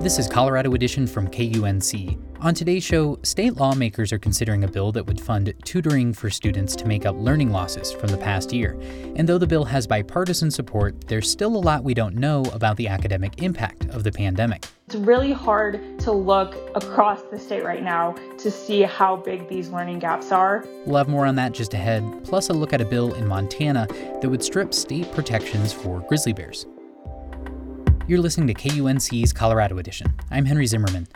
This is Colorado Edition from KUNC. On today's show, state lawmakers are considering a bill that would fund tutoring for students to make up learning losses from the past year. And though the bill has bipartisan support, there's still a lot we don't know about the academic impact of the pandemic. It's really hard to look across the state right now to see how big these learning gaps are. We'll have more on that just ahead, plus a look at a bill in Montana that would strip state protections for grizzly bears. You're listening to KUNC's Colorado Edition. I'm Henry Zimmerman.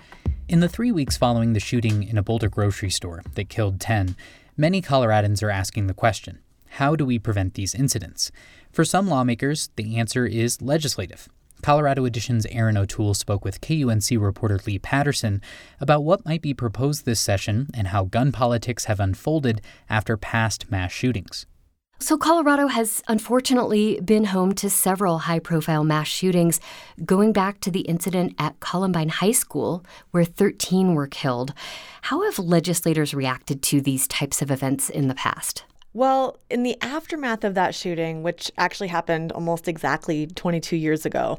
In the three weeks following the shooting in a Boulder grocery store that killed 10, many Coloradans are asking the question how do we prevent these incidents? For some lawmakers, the answer is legislative. Colorado Edition's Erin O'Toole spoke with KUNC reporter Leigh Paterson about what might be proposed this session and how gun politics have unfolded after past mass shootings. So, Colorado has unfortunately been home to several high profile mass shootings, going back to the incident at Columbine High School, where 13 were killed. How have legislators reacted to these types of events in the past? Well, in the aftermath of that shooting, which actually happened almost exactly 22 years ago,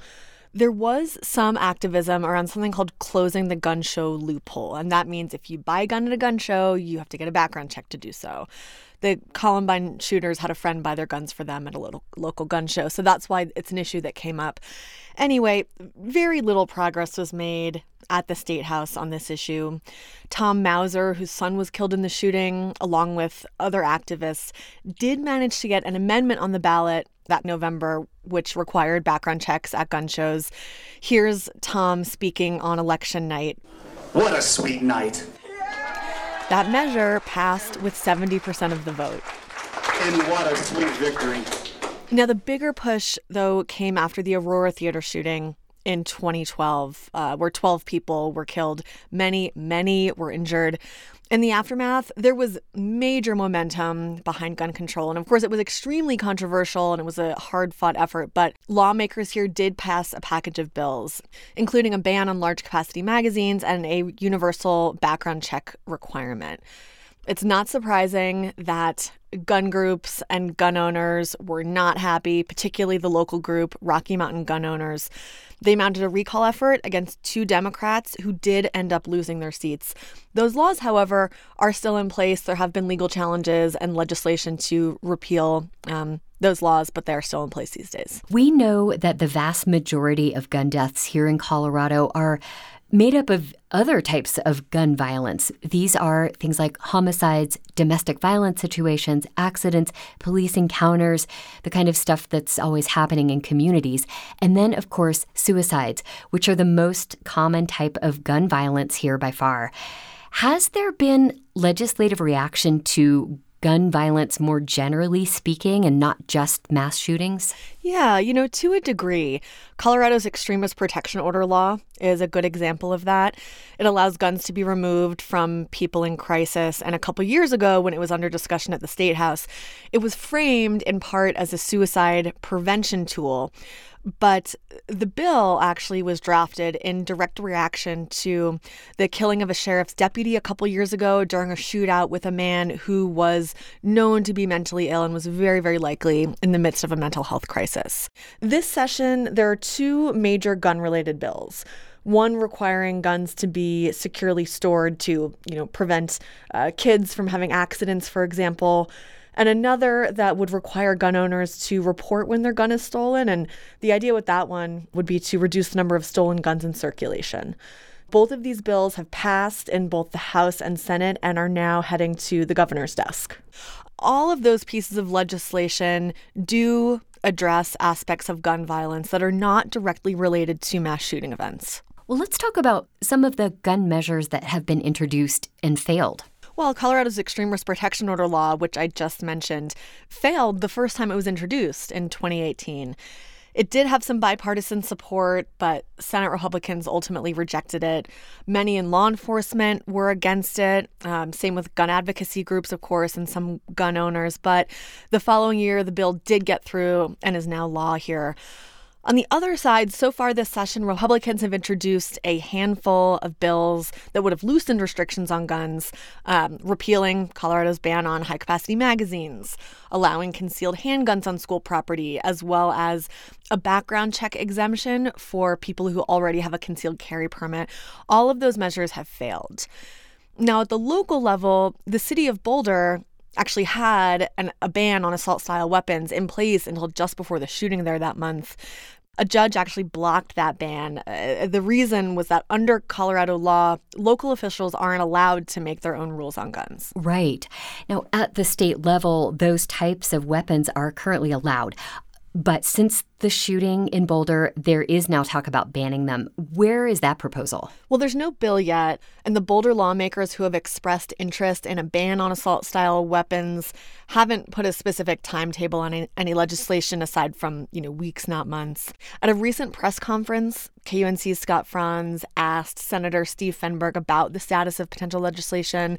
there was some activism around something called closing the gun show loophole. And that means if you buy a gun at a gun show, you have to get a background check to do so the Columbine shooters had a friend buy their guns for them at a little local gun show. So that's why it's an issue that came up. Anyway, very little progress was made at the state house on this issue. Tom Mauser, whose son was killed in the shooting, along with other activists, did manage to get an amendment on the ballot that November, which required background checks at gun shows. Here's Tom speaking on election night. What a sweet night. That measure passed with 70% of the vote. And what a sweet victory. Now, the bigger push, though, came after the Aurora Theater shooting in 2012, uh, where 12 people were killed. Many, many were injured. In the aftermath, there was major momentum behind gun control. And of course, it was extremely controversial and it was a hard fought effort. But lawmakers here did pass a package of bills, including a ban on large capacity magazines and a universal background check requirement. It's not surprising that gun groups and gun owners were not happy, particularly the local group, Rocky Mountain Gun Owners. They mounted a recall effort against two Democrats who did end up losing their seats. Those laws, however, are still in place. There have been legal challenges and legislation to repeal um, those laws, but they are still in place these days. We know that the vast majority of gun deaths here in Colorado are made up of other types of gun violence. These are things like homicides, domestic violence situations, accidents, police encounters, the kind of stuff that's always happening in communities. And then, of course, suicides, which are the most common type of gun violence here by far. Has there been legislative reaction to gun violence more generally speaking and not just mass shootings? Yeah, you know, to a degree. Colorado's extreme risk protection order law is a good example of that. It allows guns to be removed from people in crisis. And a couple years ago, when it was under discussion at the State House, it was framed in part as a suicide prevention tool. But the bill actually was drafted in direct reaction to the killing of a sheriff's deputy a couple years ago during a shootout with a man who was known to be mentally ill and was very, very likely in the midst of a mental health crisis. This session, there are two major gun related bills one requiring guns to be securely stored to you know prevent uh, kids from having accidents for example and another that would require gun owners to report when their gun is stolen. And the idea with that one would be to reduce the number of stolen guns in circulation. Both of these bills have passed in both the House and Senate and are now heading to the governor's desk. All of those pieces of legislation do address aspects of gun violence that are not directly related to mass shooting events. Well, let's talk about some of the gun measures that have been introduced and failed. Well, Colorado's extreme risk protection order law, which I just mentioned, failed the first time it was introduced in 2018. It did have some bipartisan support, but Senate Republicans ultimately rejected it. Many in law enforcement were against it. Um, same with gun advocacy groups, of course, and some gun owners. But the following year, the bill did get through and is now law here. On the other side, so far this session, Republicans have introduced a handful of bills that would have loosened restrictions on guns, um, repealing Colorado's ban on high capacity magazines, allowing concealed handguns on school property, as well as a background check exemption for people who already have a concealed carry permit. All of those measures have failed. Now, at the local level, the city of Boulder actually had an, a ban on assault style weapons in place until just before the shooting there that month a judge actually blocked that ban. Uh, the reason was that under Colorado law, local officials aren't allowed to make their own rules on guns. Right. Now, at the state level, those types of weapons are currently allowed. But since the shooting in Boulder, there is now talk about banning them. Where is that proposal? Well, there's no bill yet, and the Boulder lawmakers who have expressed interest in a ban on assault style weapons haven't put a specific timetable on any, legislation aside from, you know, weeks, not months. At a recent press conference, KUNC's Scott Franz asked Senator Steve Fenberg about the status of potential legislation.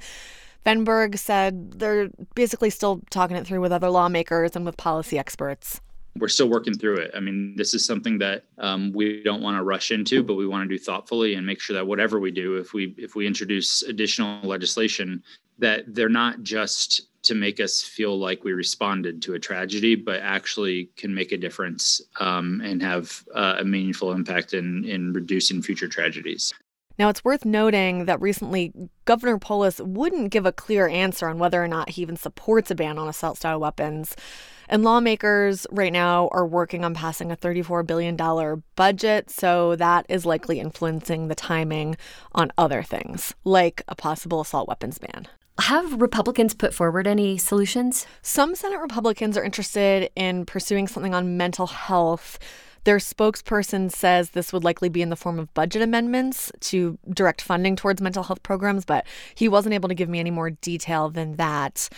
Fenberg said they're basically still talking it through with other lawmakers and with policy experts we're still working through it. I mean, this is something that um, we don't want to rush into, but we want to do thoughtfully and make sure that whatever we do, if we if we introduce additional legislation, that they're not just to make us feel like we responded to a tragedy, but actually can make a difference um, and have uh, a meaningful impact in in reducing future tragedies. Now, it's worth noting that recently Governor Polis wouldn't give a clear answer on whether or not he even supports a ban on assault style weapons. And lawmakers right now are working on passing a $34 billion budget, so that is likely influencing the timing on other things, like a possible assault weapons ban. Have Republicans put forward any solutions? Some Senate Republicans are interested in pursuing something on mental health. Their spokesperson says this would likely be in the form of budget amendments to direct funding towards mental health programs, but he wasn't able to give me any more detail than that.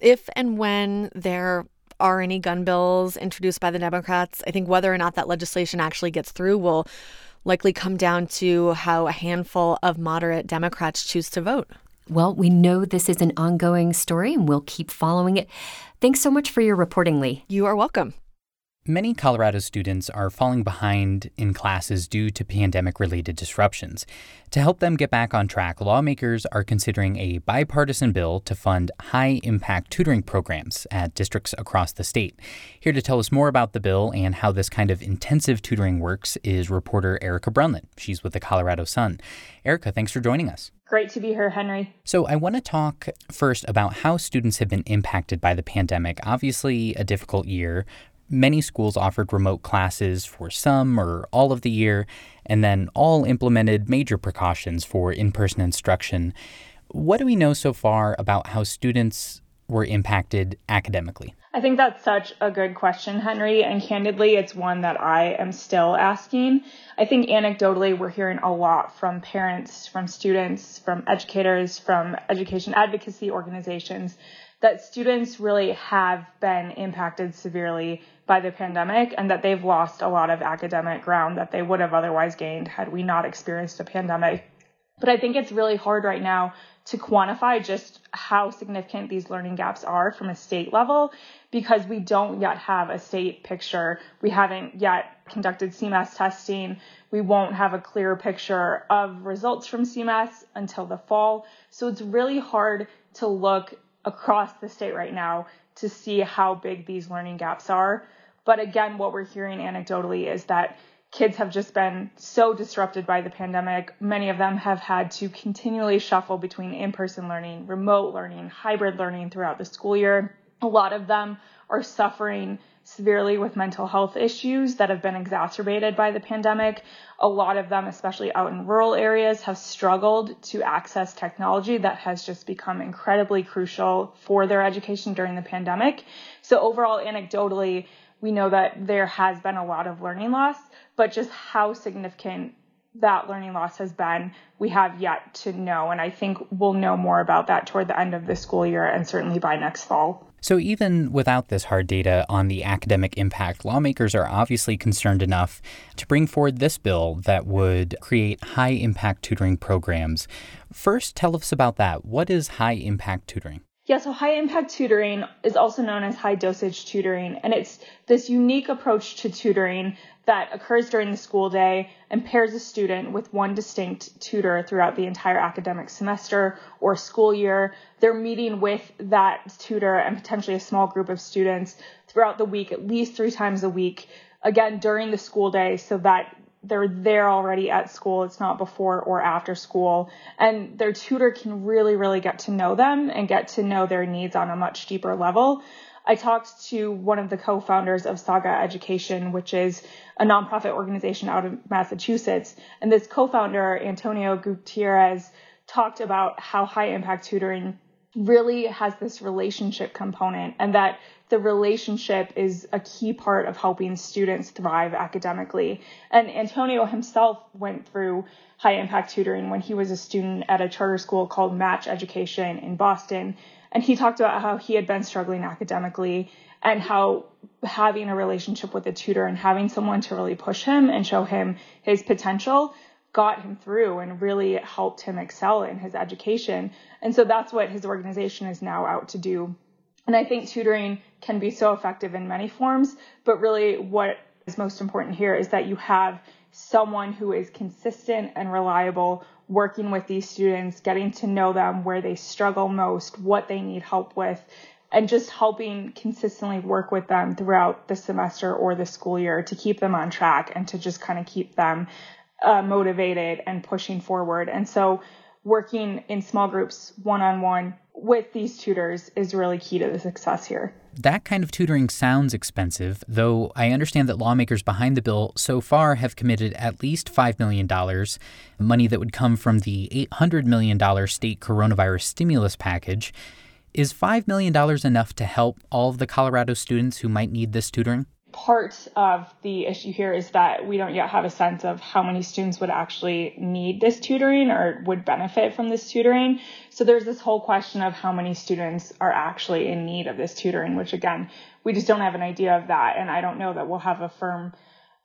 If and when there are any gun bills introduced by the Democrats. I think whether or not that legislation actually gets through will likely come down to how a handful of moderate Democrats choose to vote. Well, we know this is an ongoing story and we'll keep following it. Thanks so much for your reporting, Leigh. You are welcome. Many Colorado students are falling behind in classes due to pandemic related disruptions. To help them get back on track, lawmakers are considering a bipartisan bill to fund high impact tutoring programs at districts across the state. Here to tell us more about the bill and how this kind of intensive tutoring works is reporter Erica Breunlin. She's with the Colorado Sun. Erica, thanks for joining us. Great to be here, Henry. So, I want to talk first about how students have been impacted by the pandemic. Obviously, a difficult year Many schools offered remote classes for some or all of the year, and then all implemented major precautions for in person instruction. What do we know so far about how students were impacted academically? I think that's such a good question, Henry, and candidly, it's one that I am still asking. I think anecdotally, we're hearing a lot from parents, from students, from educators, from education advocacy organizations that students really have been impacted severely by the pandemic and that they've lost a lot of academic ground that they would have otherwise gained had we not experienced a pandemic. But I think it's really hard right now to quantify just how significant these learning gaps are from a state level because we don't yet have a state picture. We haven't yet conducted CMAS testing. We won't have a clear picture of results from CMAS until the fall. So it's really hard to look across the state right now to see how big these learning gaps are. But again, what we're hearing anecdotally is that kids have just been so disrupted by the pandemic. Many of them have had to continually shuffle between in person learning, remote learning, hybrid learning throughout the school year. A lot of them are suffering severely with mental health issues that have been exacerbated by the pandemic. A lot of them, especially out in rural areas, have struggled to access technology that has just become incredibly crucial for their education during the pandemic. So overall, anecdotally, we know that there has been a lot of learning loss, but just how significant that learning loss has been, we have yet to know. And I think we'll know more about that toward the end of the school year and certainly by next fall. So, even without this hard data on the academic impact, lawmakers are obviously concerned enough to bring forward this bill that would create high impact tutoring programs. First, tell us about that. What is high impact tutoring? Yeah, so high impact tutoring is also known as high dosage tutoring, and it's this unique approach to tutoring that occurs during the school day and pairs a student with one distinct tutor throughout the entire academic semester or school year. They're meeting with that tutor and potentially a small group of students throughout the week, at least three times a week, again during the school day, so that they're there already at school. It's not before or after school. And their tutor can really, really get to know them and get to know their needs on a much deeper level. I talked to one of the co-founders of Saga Education, which is a nonprofit organization out of Massachusetts. And this co-founder, Antonio Gutierrez, talked about how high impact tutoring really has this relationship component and that the relationship is a key part of helping students thrive academically. And Antonio himself went through high impact tutoring when he was a student at a charter school called Match Education in Boston. And he talked about how he had been struggling academically and how having a relationship with a tutor and having someone to really push him and show him his potential got him through and really helped him excel in his education. And so that's what his organization is now out to do. And I think tutoring can be so effective in many forms, but really what is most important here is that you have someone who is consistent and reliable working with these students, getting to know them where they struggle most, what they need help with, and just helping consistently work with them throughout the semester or the school year to keep them on track and to just kind of keep them uh, motivated and pushing forward. And so working in small groups one on one with these tutors is really key to the success here. That kind of tutoring sounds expensive, though I understand that lawmakers behind the bill so far have committed at least $5 million, money that would come from the $800 million state coronavirus stimulus package. Is $5 million enough to help all of the Colorado students who might need this tutoring? Part of the issue here is that we don't yet have a sense of how many students would actually need this tutoring or would benefit from this tutoring. So there's this whole question of how many students are actually in need of this tutoring, which again, we just don't have an idea of that. And I don't know that we'll have a firm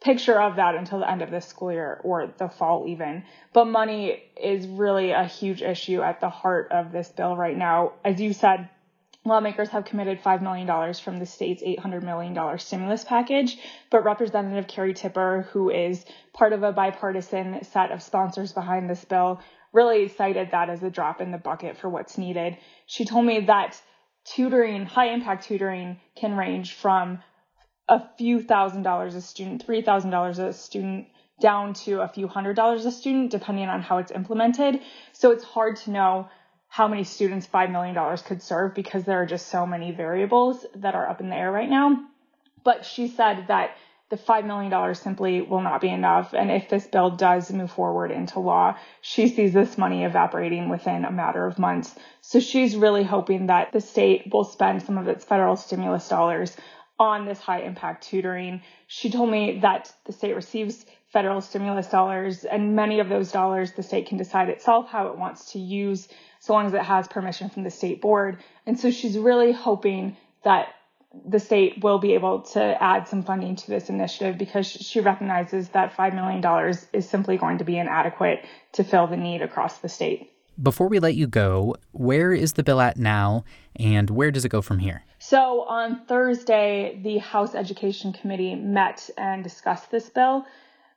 picture of that until the end of this school year or the fall even. But money is really a huge issue at the heart of this bill right now. As you said, lawmakers have committed $5 million from the state's $800 million stimulus package, but Representative Kerry Tipper, who is part of a bipartisan set of sponsors behind this bill, really cited that as a drop in the bucket for what's needed. She told me that tutoring, high impact tutoring, can range from a few thousand dollars a student, $3,000 a student, down to a few hundred dollars a student, depending on how it's implemented. So it's hard to know how many students $5 million could serve because there are just so many variables that are up in the air right now. But she said that the $5 million simply will not be enough. And if this bill does move forward into law, she sees this money evaporating within a matter of months. So she's really hoping that the state will spend some of its federal stimulus dollars on this high impact tutoring. She told me that the state receives federal stimulus dollars and many of those dollars the state can decide itself how it wants to use so long as it has permission from the state board. And so she's really hoping that the state will be able to add some funding to this initiative because she recognizes that $5 million is simply going to be inadequate to fill the need across the state. Before we let you go, where is the bill at now and where does it go from here? So on Thursday, the House Education Committee met and discussed this bill.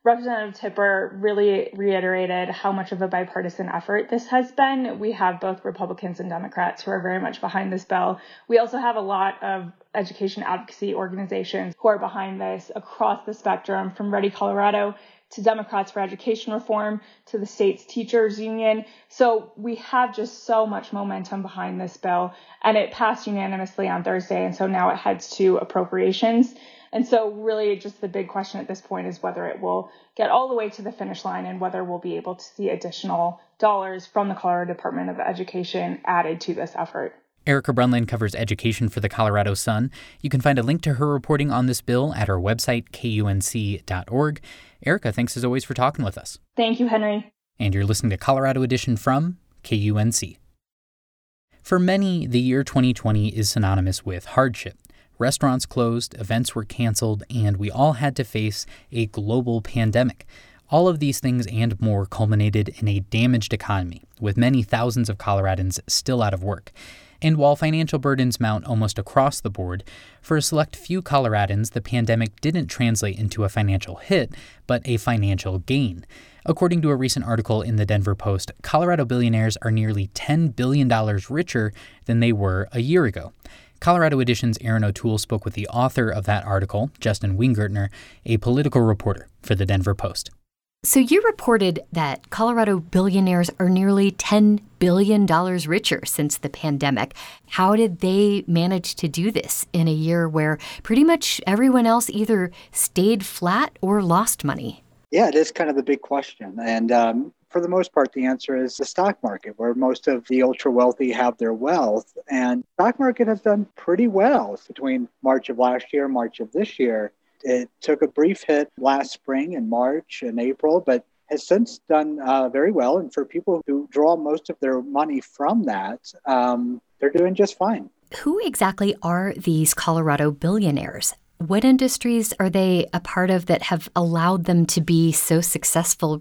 Representative Tipper really reiterated how much of a bipartisan effort this has been. We have both Republicans and Democrats who are very much behind this bill. We also have a lot of education advocacy organizations who are behind this across the spectrum from Ready Colorado to Democrats for Education Reform to the state's teachers union. So we have just so much momentum behind this bill and it passed unanimously on Thursday. And so now it heads to appropriations. And so really just the big question at this point is whether it will get all the way to the finish line and whether we'll be able to see additional dollars from the Colorado Department of Education added to this effort. Erica Breunlin covers education for the Colorado Sun. You can find a link to her reporting on this bill at our website, kunc.org. Erica, thanks as always for talking with us. Thank you, Henry. And you're listening to Colorado Edition from KUNC. For many, the year 2020 is synonymous with hardship. Restaurants closed, events were canceled, and we all had to face a global pandemic. All of these things and more culminated in a damaged economy, with many thousands of Coloradans still out of work. And while financial burdens mount almost across the board, for a select few Coloradans, the pandemic didn't translate into a financial hit, but a financial gain. According to a recent article in the Denver Post, Colorado billionaires are nearly $10 billion richer than they were a year ago. Colorado Edition's Erin O'Toole spoke with the author of that article, Justin Wingerter, a political reporter for the Denver Post. So you reported that Colorado billionaires are nearly $10 billion richer since the pandemic. How did they manage to do this in a year where pretty much everyone else either stayed flat or lost money? Yeah, it is kind of the big question. And um, for the most part, the answer is the stock market, where most of the ultra wealthy have their wealth. And stock market has done pretty well between March of last year, March of this year. It took a brief hit last spring in March and April, but has since done uh, very well. And for people who draw most of their money from that, um, they're doing just fine. Who exactly are these Colorado billionaires? What industries are they a part of that have allowed them to be so successful,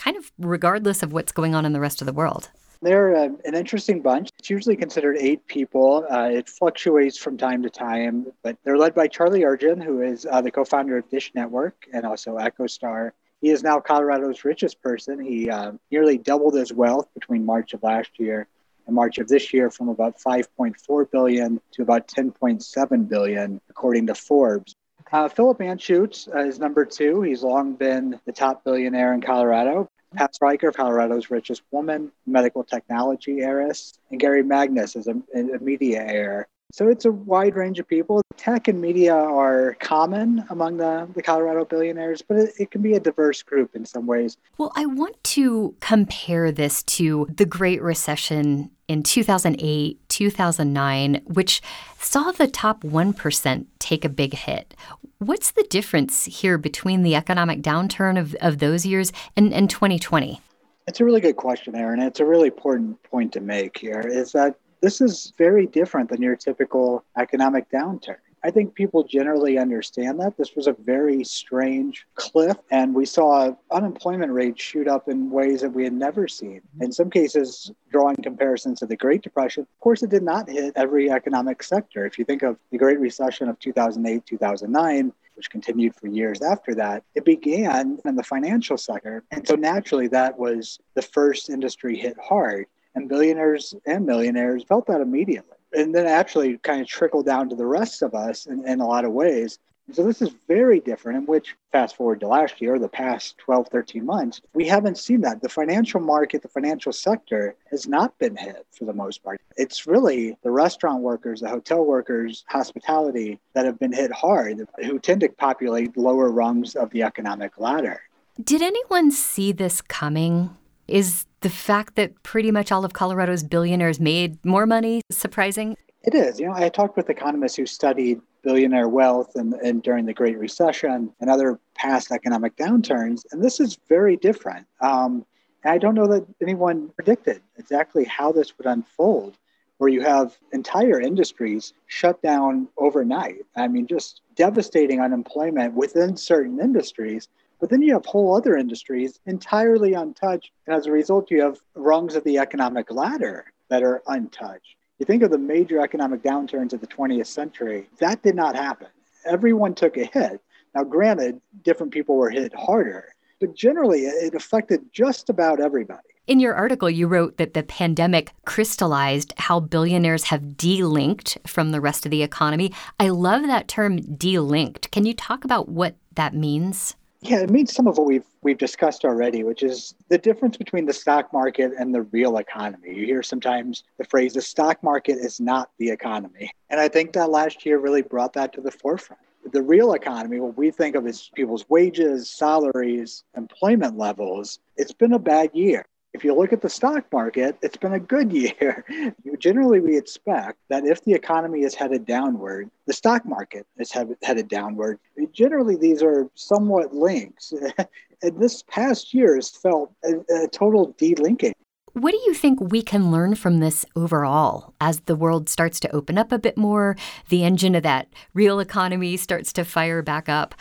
kind of regardless of what's going on in the rest of the world? They're uh, an interesting bunch. It's usually considered eight people. Uh, it fluctuates from time to time, but they're led by Charlie Ergen, who is uh, the co founder of Dish Network and also EchoStar. He is now Colorado's richest person. He uh, nearly doubled his wealth between March of last year and March of this year from about 5.4 billion to about 10.7 billion, according to Forbes. Uh, Philip Anschutz uh, is number two. He's long been the top billionaire in Colorado. Pat Stryker, Colorado's richest woman, medical technology heiress, and Gary Magness is a, a media heir. So it's a wide range of people. Tech and media are common among the, the Colorado billionaires, but it, it, can be a diverse group in some ways. Well, I want to compare this to the Great Recession in 2008, 2009, which saw the top 1% take a big hit. What's the difference here between the economic downturn of, of those years and, and 2020? It's a really good question, Erin. It's a really important point to make here is that this is very different than your typical economic downturn. I think people generally understand that. This was a very strange cliff, and we saw unemployment rates shoot up in ways that we had never seen. Mm-hmm. In some cases, drawing comparisons to the Great Depression, of course, it did not hit every economic sector. If you think of the Great Recession of 2008, 2009, which continued for years after that, it began in the financial sector. And so naturally, that was the first industry hit hard. And billionaires and millionaires felt that immediately and then actually kind of trickled down to the rest of us in, in a lot of ways. So this is very different in which fast forward to last year, the past 12, 13 months, we haven't seen that. The financial market, the financial sector has not been hit for the most part. It's really the restaurant workers, the hotel workers, hospitality that have been hit hard, who tend to populate lower rungs of the economic ladder. Did anyone see this coming? Is the fact that pretty much all of Colorado's billionaires made more money is surprising? It is. You know, I talked with economists who studied billionaire wealth and, and during the Great Recession and other past economic downturns, and this is very different. Um, I don't know that anyone predicted exactly how this would unfold, where you have entire industries shut down overnight. I mean, just devastating unemployment within certain industries but then you have whole other industries entirely untouched. And as a result, you have rungs of the economic ladder that are untouched. You think of the major economic downturns of the 20th century, that did not happen. Everyone took a hit. Now, granted, different people were hit harder, but generally it affected just about everybody. In your article, you wrote that the pandemic crystallized how billionaires have delinked from the rest of the economy. I love that term, delinked. Can you talk about what that means? Yeah, it means some of what we've we've discussed already, which is the difference between the stock market and the real economy. You hear sometimes the phrase the stock market is not the economy. And I think that last year really brought that to the forefront. The real economy, what we think of as people's wages, salaries, employment levels, it's been a bad year. If you look at the stock market, it's been a good year. Generally, we expect that if the economy is headed downward, the stock market is headed downward. Generally, these are somewhat linked. and this past year has felt a, a total delinking. What do you think we can learn from this overall as the world starts to open up a bit more? The engine of that real economy starts to fire back up.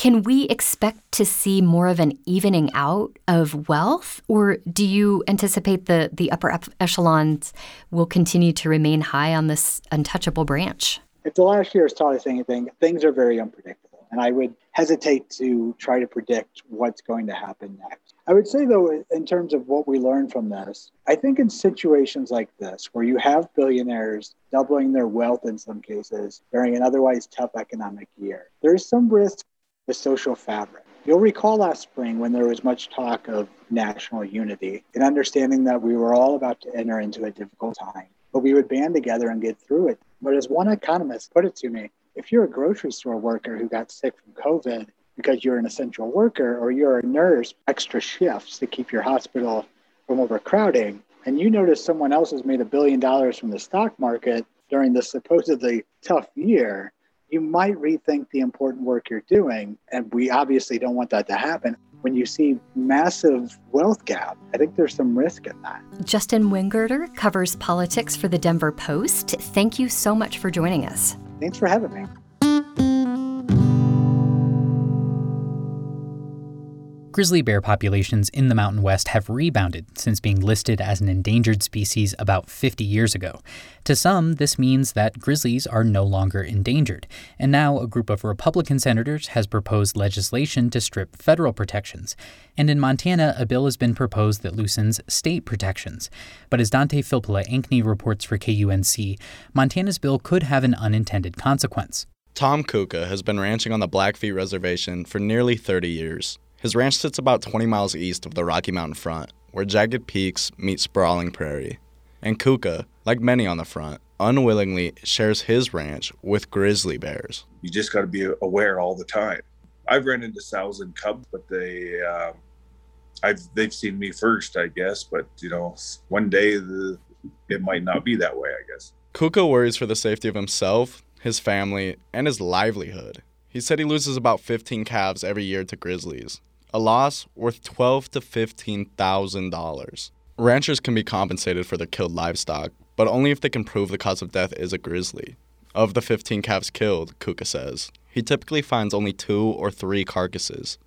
Can we expect to see more of an evening out of wealth, or do you anticipate the, the upper echelons will continue to remain high on this untouchable branch? If the last year has taught us anything, things are very unpredictable. And I would hesitate to try to predict what's going to happen next. I would say, though, in terms of what we learned from this, I think in situations like this, where you have billionaires doubling their wealth in some cases during an otherwise tough economic year, there is some risk the social fabric. You'll recall last spring when there was much talk of national unity and understanding that we were all about to enter into a difficult time, but we would band together and get through it. But as one economist put it to me, if you're a grocery store worker who got sick from COVID because you're an essential worker or you're a nurse, extra shifts to keep your hospital from overcrowding, and you notice someone else has made a billion dollars from the stock market during this supposedly tough year, you might rethink the important work you're doing. And we obviously don't want that to happen. When you see massive wealth gap, I think there's some risk in that. Justin Wingerter covers politics for the Denver Post. Thank you so much for joining us. Thanks for having me. Grizzly bear populations in the Mountain West have rebounded since being listed as an endangered species about 50 years ago. To some, this means that grizzlies are no longer endangered, and now a group of Republican senators has proposed legislation to strip federal protections. And in Montana, a bill has been proposed that loosens state protections. But as Dante Filpula Ankney reports for KUNC, Montana's bill could have an unintended consequence. Tom Kuka has been ranching on the Blackfeet Reservation for nearly 30 years. His ranch sits about 20 miles east of the Rocky Mountain front, where jagged peaks meet sprawling prairie. And Kuka, like many on the front, unwillingly shares his ranch with grizzly bears. You just got to be aware all the time. I've run into sows and cubs, but they, uh, I've they've seen me first, I guess. But you know, one day the, it might not be that way, I guess. Kuka worries for the safety of himself, his family, and his livelihood. He said he loses about 15 calves every year to grizzlies, a loss worth twelve to fifteen thousand dollars. Ranchers can be compensated for their killed livestock, but only if they can prove the cause of death is a grizzly. Of the 15 calves killed, Kuka says, he typically finds only two or three carcasses.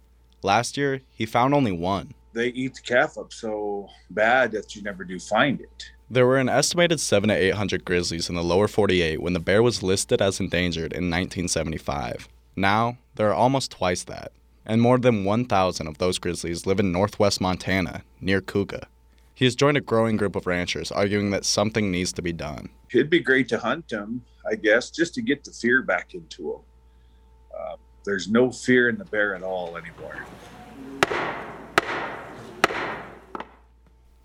Last year, he found only one. They eat the calf up so bad that you never do find it. There were an estimated 7 to 800 grizzlies in the lower 48 when the bear was listed as endangered in 1975. Now, there are almost twice that and more than 1,000 of those grizzlies live in northwest Montana, near Kuka. He has joined a growing group of ranchers arguing that something needs to be done. It'd be great to hunt them, I guess, just to get the fear back into them. Uh, there's no fear in the bear at all anymore.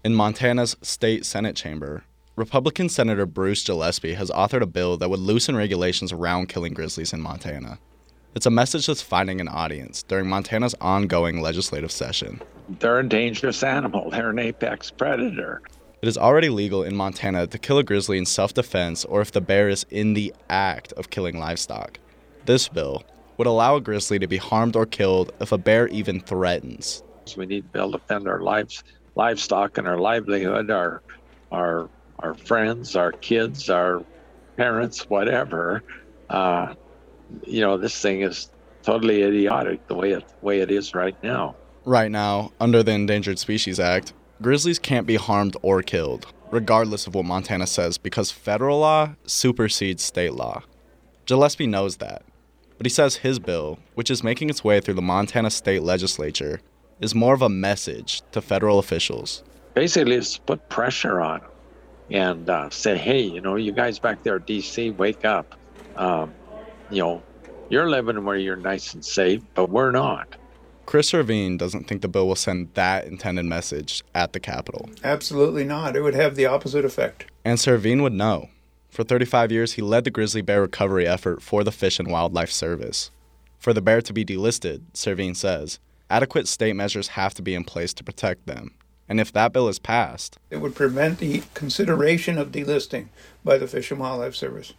In Montana's state Senate chamber, Republican Senator Bruce Gillespie has authored a bill that would loosen regulations around killing grizzlies in Montana. It's a message that's finding an audience during Montana's ongoing legislative session. They're a dangerous animal, they're an apex predator. It is already legal in Montana to kill a grizzly in self defense or if the bear is in the act of killing livestock. This bill would allow a grizzly to be harmed or killed if a bear even threatens. We need to be able to defend our lives, livestock and our livelihood, our, our, our friends, our kids, our parents, whatever. Uh, you know, this thing is totally idiotic the way it way it is right now. Right now, under the Endangered Species Act, grizzlies can't be harmed or killed, regardless of what Montana says, because federal law supersedes state law. Gillespie knows that, but he says his bill, which is making its way through the Montana state legislature, is more of a message to federal officials. Basically, it's put pressure on them and uh, say, hey, you know, you guys back there, DC, wake up. Um, you know, you're living where you're nice and safe, but we're not. Chris Servheen doesn't think the bill will send that intended message at the Capitol. Absolutely not. It would have the opposite effect. And Servheen would know. For 35 years, he led the grizzly bear recovery effort for the Fish and Wildlife Service. For the bear to be delisted, Servheen says, adequate state measures have to be in place to protect them. And if that bill is passed, it would prevent the consideration of delisting by the Fish and Wildlife Service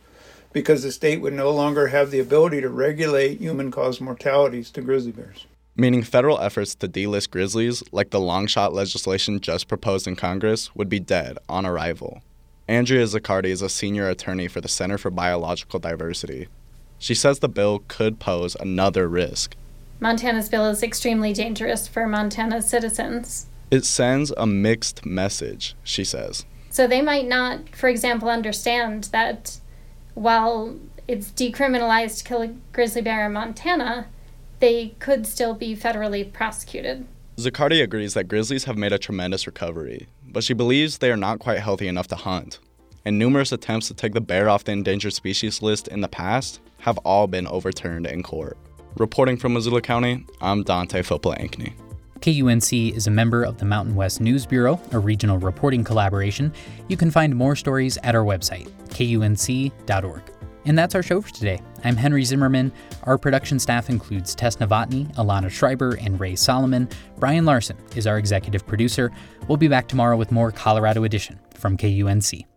because the state would no longer have the ability to regulate human caused mortalities to grizzly bears. Meaning federal efforts to delist grizzlies, like the long shot legislation just proposed in Congress, would be dead on arrival. Andrea Zaccardi is a senior attorney for the Center for Biological Diversity. She says the bill could pose another risk Montana's bill is extremely dangerous for Montana's citizens. It sends a mixed message, she says. So they might not, for example, understand that while it's decriminalized to kill a grizzly bear in Montana, they could still be federally prosecuted. Zaccardi agrees that grizzlies have made a tremendous recovery, but she believes they are not quite healthy enough to hunt. And numerous attempts to take the bear off the endangered species list in the past have all been overturned in court. Reporting from Missoula County, I'm Dante Filpula-Ankney. KUNC is a member of the Mountain West News Bureau, a regional reporting collaboration. You can find more stories at our website, kunc.org. And that's our show for today. I'm Henry Zimmerman. Our production staff includes Tess Novotny, Alana Schreiber, and Ray Solomon. Brian Larson is our executive producer. We'll be back tomorrow with more Colorado Edition from KUNC.